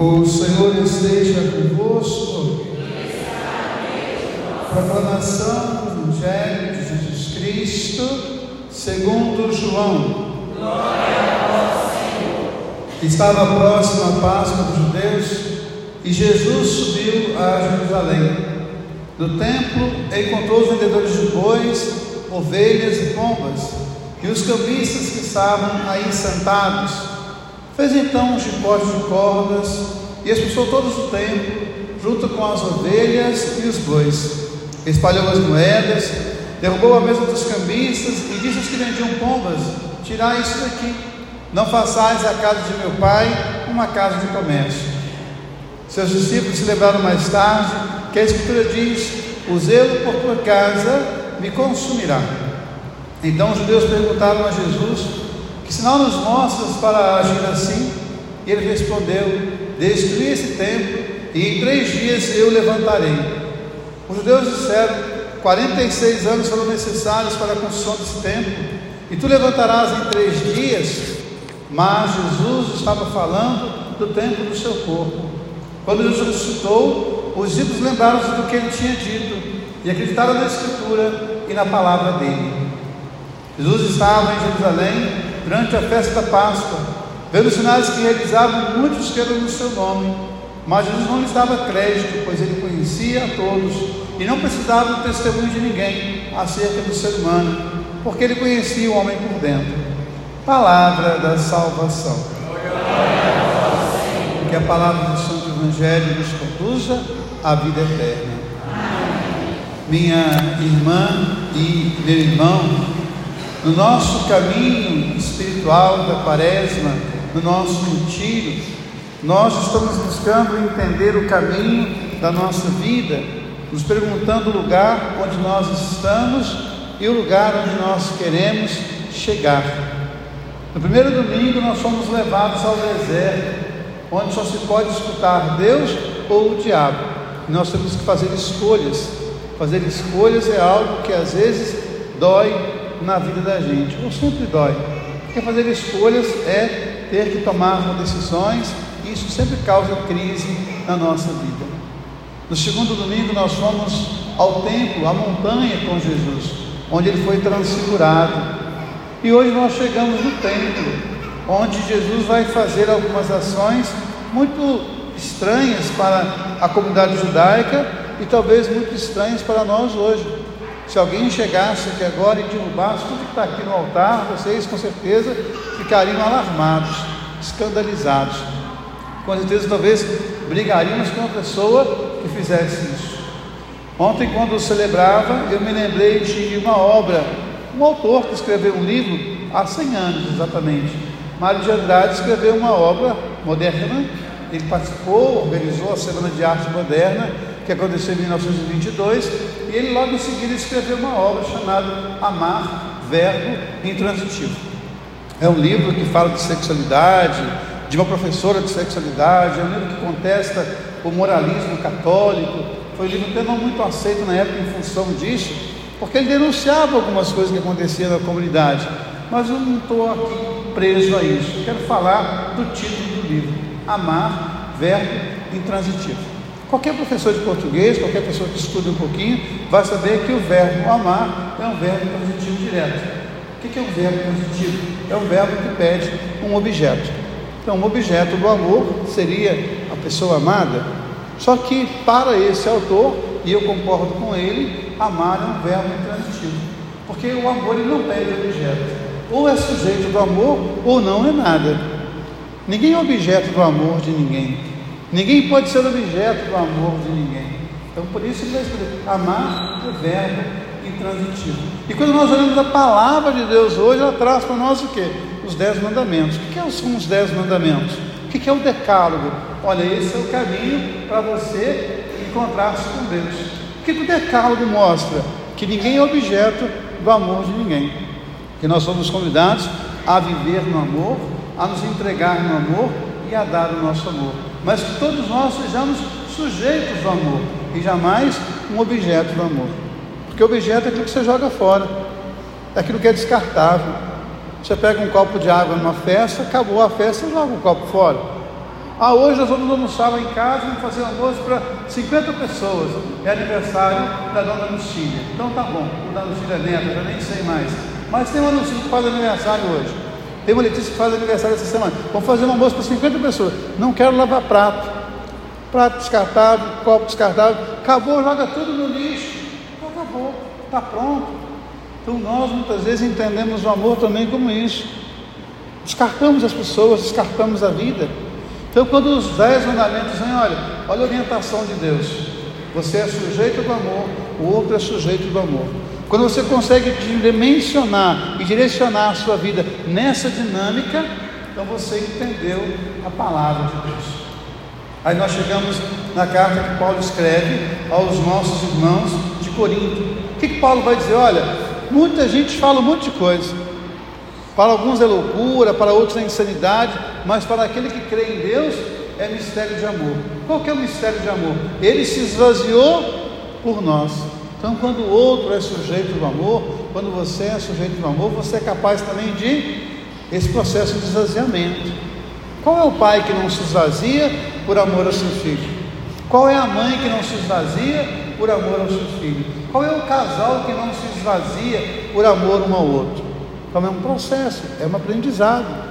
O Senhor esteja convosco. Proclamação do Evangelho de Jesus Cristo, segundo João. Estava próxima a Páscoa dos judeus e Jesus subiu a Jerusalém. No templo encontrou os vendedores de bois, ovelhas e pombas e os cambistas que estavam aí sentados Fez então um chicote de cordas e expulsou todos o templo, junto com as ovelhas e os bois. Espalhou as moedas, derrubou a mesa dos cambistas e disse aos que vendiam pombas: Tirai isso daqui, não façais a casa de meu pai uma casa de comércio. Seus discípulos se lembraram mais tarde que a Escritura diz: O zelo por tua casa me consumirá. Então os judeus perguntaram a Jesus que sinal nos mostras para agir assim? E ele respondeu: Destruí esse templo, e em três dias eu levantarei. Os judeus disseram: 46 anos foram necessários para a construção desse templo, e tu levantarás em três dias. Mas Jesus estava falando do templo do seu corpo. Quando Jesus ressuscitou, os discípulos lembraram-se do que ele tinha dito e acreditaram na Escritura e na palavra dele. Jesus estava em Jerusalém durante a festa da Páscoa, vendo sinais que realizavam muitos que eram no seu nome. Mas Jesus não lhes dava crédito, pois ele conhecia a todos e não precisava do testemunho de ninguém acerca do ser humano, porque ele conhecia o homem por dentro. Palavra da salvação. Que a palavra do Santo Evangelho nos conduza à vida eterna. Minha irmã e meu irmão, no nosso caminho espiritual da quaresma, no nosso retiro, nós estamos buscando entender o caminho da nossa vida, nos perguntando o lugar onde nós estamos e o lugar onde nós queremos chegar. No primeiro domingo, nós fomos levados ao deserto, onde só se pode escutar Deus ou o diabo. E nós temos que fazer escolhas. Fazer escolhas é algo que às vezes dói na vida da gente, ou sempre dói. Porque fazer escolhas é ter que tomar decisões, e isso sempre causa crise na nossa vida. No segundo domingo, nós fomos ao templo, à montanha com Jesus, onde ele foi transfigurado. E hoje nós chegamos no templo, onde Jesus vai fazer algumas ações muito estranhas para a comunidade judaica e talvez muito estranhas para nós hoje. Se alguém chegasse aqui agora e derrubasse tudo que está aqui no altar, vocês com certeza ficariam alarmados, escandalizados. Com certeza, talvez brigaríamos com uma pessoa que fizesse isso. Ontem, quando eu celebrava, eu me lembrei de uma obra, um autor que escreveu um livro há 100 anos exatamente. Mário de Andrade escreveu uma obra moderna, ele participou, organizou a Semana de Arte Moderna que aconteceu em 1922, e ele logo em seguida escreveu uma obra chamada Amar, Verbo Intransitivo. É um livro que fala de sexualidade, de uma professora de sexualidade, é um livro que contesta o moralismo católico. Foi um livro até não muito aceito na época em função disso, porque ele denunciava algumas coisas que aconteciam na comunidade. Mas eu não estou aqui preso a isso. quero falar do título do livro: Amar, Verbo Intransitivo. Qualquer professor de português, qualquer pessoa que estuda um pouquinho, vai saber que o verbo amar é um verbo transitivo direto. O que é um verbo transitivo? É um verbo que pede um objeto. Então, um objeto do amor seria a pessoa amada. Só que para esse autor, e eu concordo com ele, amar é um verbo intransitivo. Porque o amor ele não pede objeto. Ou é sujeito do amor, ou não é nada. Ninguém é objeto do amor de ninguém. Ninguém pode ser objeto do amor de ninguém. Então, por isso ele vai escrever: amar o verbo intransitivo. E quando nós olhamos a palavra de Deus hoje, ela traz para nós o que? Os dez mandamentos. O que são os dez mandamentos? O que é o decálogo? Olha, esse é o caminho para você encontrar-se com Deus. O que o decálogo mostra? Que ninguém é objeto do amor de ninguém. Que nós somos convidados a viver no amor, a nos entregar no amor e a dar o nosso amor mas que todos nós sejamos sujeitos ao amor e jamais um objeto do amor. Porque objeto é aquilo que você joga fora, é aquilo que é descartável. Você pega um copo de água numa festa, acabou a festa, você joga o copo fora. Ah, hoje nós vamos almoçar lá em casa, vamos fazer um almoço para 50 pessoas. É aniversário da dona Lucília. Então tá bom, o da Lucília Neto, já nem sei mais. Mas tem uma Lucília que faz aniversário hoje. Tem uma Letícia que faz aniversário essa semana. Vamos fazer um almoço para 50 pessoas. Não quero lavar prato. Prato descartável, copo descartável. Acabou, joga tudo no lixo. Acabou, está pronto. Então nós muitas vezes entendemos o amor também como isso. Descartamos as pessoas, descartamos a vida. Então quando os dez mandamentos dizem, olha, olha a orientação de Deus. Você é sujeito do amor, o outro é sujeito do amor. Quando você consegue dimensionar e direcionar a sua vida nessa dinâmica, então você entendeu a palavra de Deus. Aí nós chegamos na carta que Paulo escreve aos nossos irmãos de Corinto. O que, que Paulo vai dizer? Olha, muita gente fala um monte de coisa. Para alguns é loucura, para outros é insanidade, mas para aquele que crê em Deus é mistério de amor. Qual que é o mistério de amor? Ele se esvaziou por nós. Então, quando o outro é sujeito do amor, quando você é sujeito do amor, você é capaz também de esse processo de esvaziamento. Qual é o pai que não se esvazia por amor ao seu filho? Qual é a mãe que não se esvazia por amor ao seu filho? Qual é o casal que não se esvazia por amor um ao outro? Então é um processo, é um aprendizado.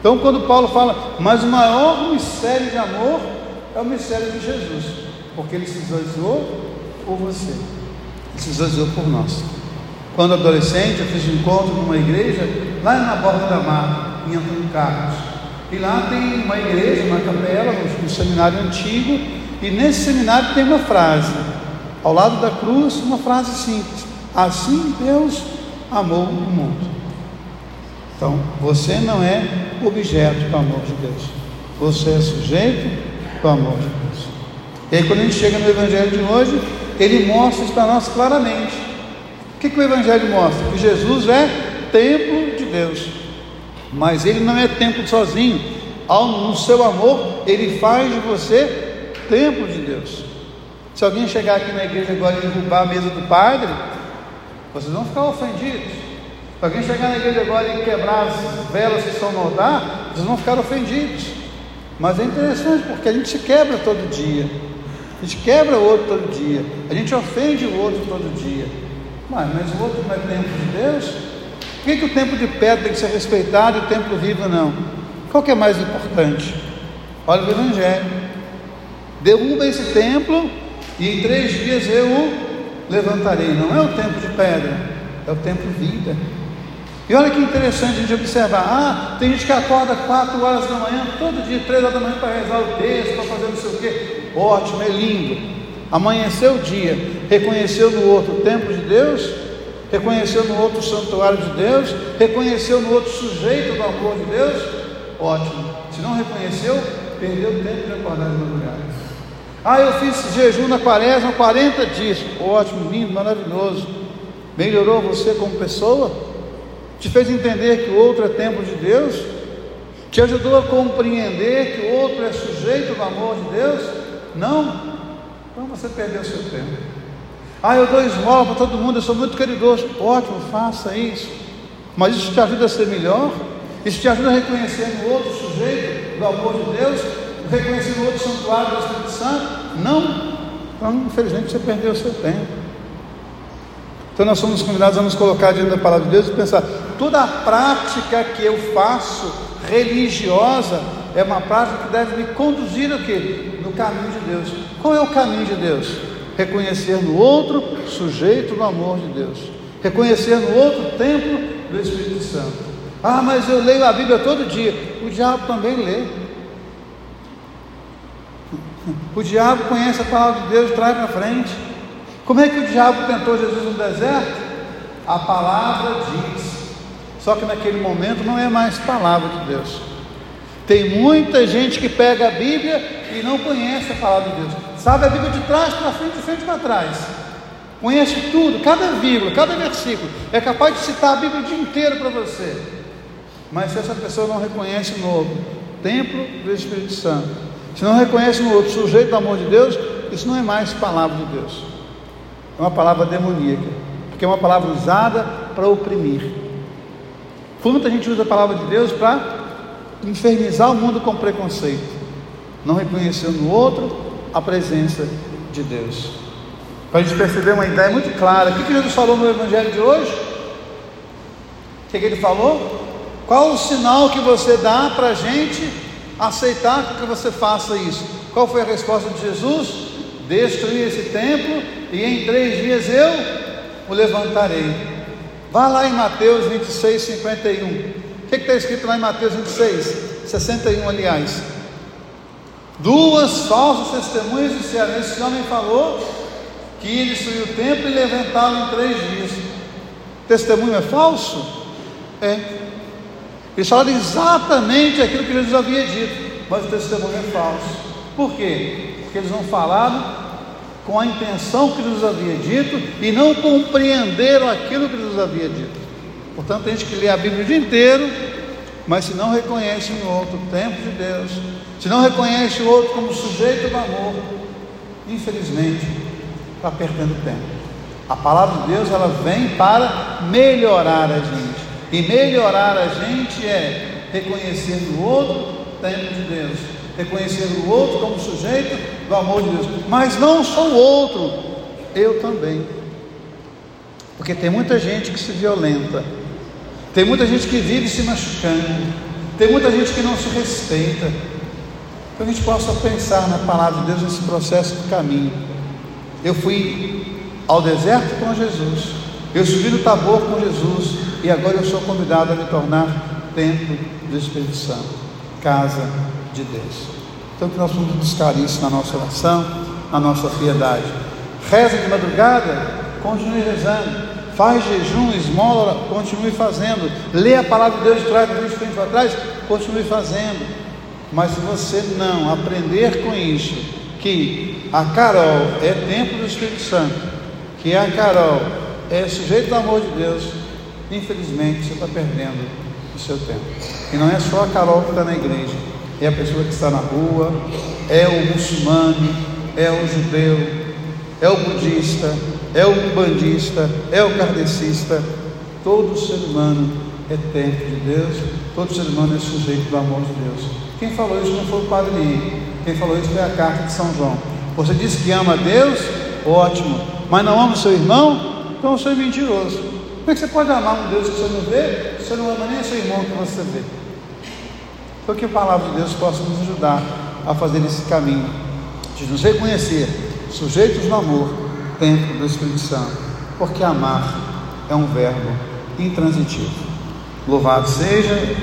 Então, quando Paulo fala, mas o maior mistério de amor é o mistério de Jesus, porque ele se esvaziou por você, ele se por nós. Quando adolescente, eu fiz um encontro numa igreja lá na Borda da Mar, em Antônio Carlos. E lá tem uma igreja, uma capela, um seminário antigo, e nesse seminário tem uma frase, ao lado da cruz, uma frase simples: Assim Deus amou o mundo. Então, você não é objeto do amor de Deus, você é sujeito do amor de Deus. E aí, quando a gente chega no Evangelho de hoje, ele mostra isso para nós claramente. O que, que o Evangelho mostra? Que Jesus é templo de Deus, mas ele não é templo sozinho. Ao, no seu amor, ele faz de você templo de Deus. Se alguém chegar aqui na igreja agora e derrubar a mesa do padre, vocês vão ficar ofendidos. Se alguém chegar na igreja agora e quebrar as velas que estão no altar, vocês vão ficar ofendidos. Mas é interessante porque a gente se quebra todo dia. A gente quebra o outro todo dia. A gente ofende o outro todo dia. Mas, mas o outro não é templo de Deus? Por que, que o templo de pedra tem que ser respeitado e o templo vivo não? Qual que é mais importante? Olha o Evangelho. Derruba esse templo e em três dias eu o levantarei. Não é o templo de pedra, é o templo vida. E olha que interessante a gente observar. Ah, tem gente que acorda quatro horas da manhã, todo dia, três horas da manhã, para rezar o texto, para fazer não sei o quê. Ótimo, é lindo. Amanheceu o dia, reconheceu no outro o templo de Deus, reconheceu no outro o santuário de Deus, reconheceu no outro sujeito do amor de Deus. Ótimo. Se não reconheceu, perdeu tempo de acordar de madrugada. Ah, eu fiz jejum na quaresma 40 dias. Ótimo, lindo, maravilhoso. Melhorou você como pessoa? Te fez entender que o outro é templo de Deus? Te ajudou a compreender que o outro é sujeito do amor de Deus? Não? Então você perdeu seu tempo. Ah, eu dou esmola para todo mundo, eu sou muito caridoso. Ótimo, faça isso. Mas isso te ajuda a ser melhor? Isso te ajuda a reconhecer no outro sujeito do amor de Deus? Reconhecer no outro santuário do Espírito Santo? Não. Então, infelizmente, você perdeu o seu tempo. Então, nós somos convidados a nos colocar diante da palavra de Deus e pensar: toda a prática que eu faço religiosa é uma prática que deve me conduzir o quê? Caminho de Deus. Qual é o caminho de Deus? Reconhecer no outro sujeito do amor de Deus. Reconhecer no outro templo do Espírito Santo. Ah, mas eu leio a Bíblia todo dia. O diabo também lê. O diabo conhece a palavra de Deus e traz para frente. Como é que o diabo tentou Jesus no deserto? A palavra diz. Só que naquele momento não é mais palavra de Deus. Tem muita gente que pega a Bíblia e não conhece a palavra de Deus. Sabe a Bíblia de trás para frente, de frente para trás. Conhece tudo, cada vírgula, cada versículo. É capaz de citar a Bíblia o dia inteiro para você. Mas se essa pessoa não reconhece no outro templo do Espírito Santo, se não reconhece no outro sujeito do amor de Deus, isso não é mais palavra de Deus. É uma palavra demoníaca, porque é uma palavra usada para oprimir. Quanta gente usa a palavra de Deus para infernizar o mundo com preconceito. Não reconheceu no outro a presença de Deus. Para a gente perceber uma ideia muito clara, o que Jesus falou no Evangelho de hoje? O que, ele falou? Qual o sinal que você dá para a gente aceitar que você faça isso? Qual foi a resposta de Jesus? Destruir esse templo e em três dias eu o levantarei. Vá lá em Mateus 26, 51. O que está escrito lá em Mateus 26, 61, aliás? Duas falsas testemunhas disseram: Esse homem falou que ia destruir o templo e levantá-lo em três dias. Testemunho é falso? É. Eles falaram exatamente aquilo que Jesus havia dito, mas o testemunho é falso. Por quê? Porque eles não falaram com a intenção que Jesus havia dito e não compreenderam aquilo que Jesus havia dito. Portanto, tem gente que lê a Bíblia o dia inteiro, mas se não reconhece no outro o tempo de Deus, se não reconhece o outro como sujeito do amor, infelizmente está perdendo tempo. A palavra de Deus ela vem para melhorar a gente. E melhorar a gente é reconhecer no outro o tempo de Deus, reconhecer o outro como sujeito do amor de Deus, mas não só o outro, eu também. Porque tem muita gente que se violenta, tem muita gente que vive se machucando, tem muita gente que não se respeita. Então a gente possa pensar na palavra de Deus nesse processo do caminho. Eu fui ao deserto com Jesus, eu subi no Tabor com Jesus, e agora eu sou convidado a me tornar templo Espírito Santo, casa de Deus. Então que nós vamos buscar isso na nossa oração, na nossa piedade. Reza de madrugada, continue rezando. Faz jejum, esmola, continue fazendo. Lê a palavra de Deus de trás de frente para trás, continue fazendo. Mas se você não aprender com isso, que a Carol é templo do Espírito Santo, que a Carol é sujeito do amor de Deus, infelizmente você está perdendo o seu tempo. E não é só a Carol que está na igreja, é a pessoa que está na rua, é o muçulmano, é o judeu, é o budista, é o bandista, é o kardecista. Todo ser humano é templo de Deus, todo ser humano é sujeito do amor de Deus. Quem falou isso não foi o Padre Henrique, quem falou isso foi a carta de São João. Você disse que ama a Deus? Ótimo, mas não ama o seu irmão? Então você é mentiroso. Como é que você pode amar um Deus que você não vê? Você não ama nem o seu irmão que você vê. Então que a palavra de Deus possa nos ajudar a fazer esse caminho, de nos reconhecer sujeitos no amor, templo do Espírito Santo, porque amar é um verbo intransitivo. Louvado seja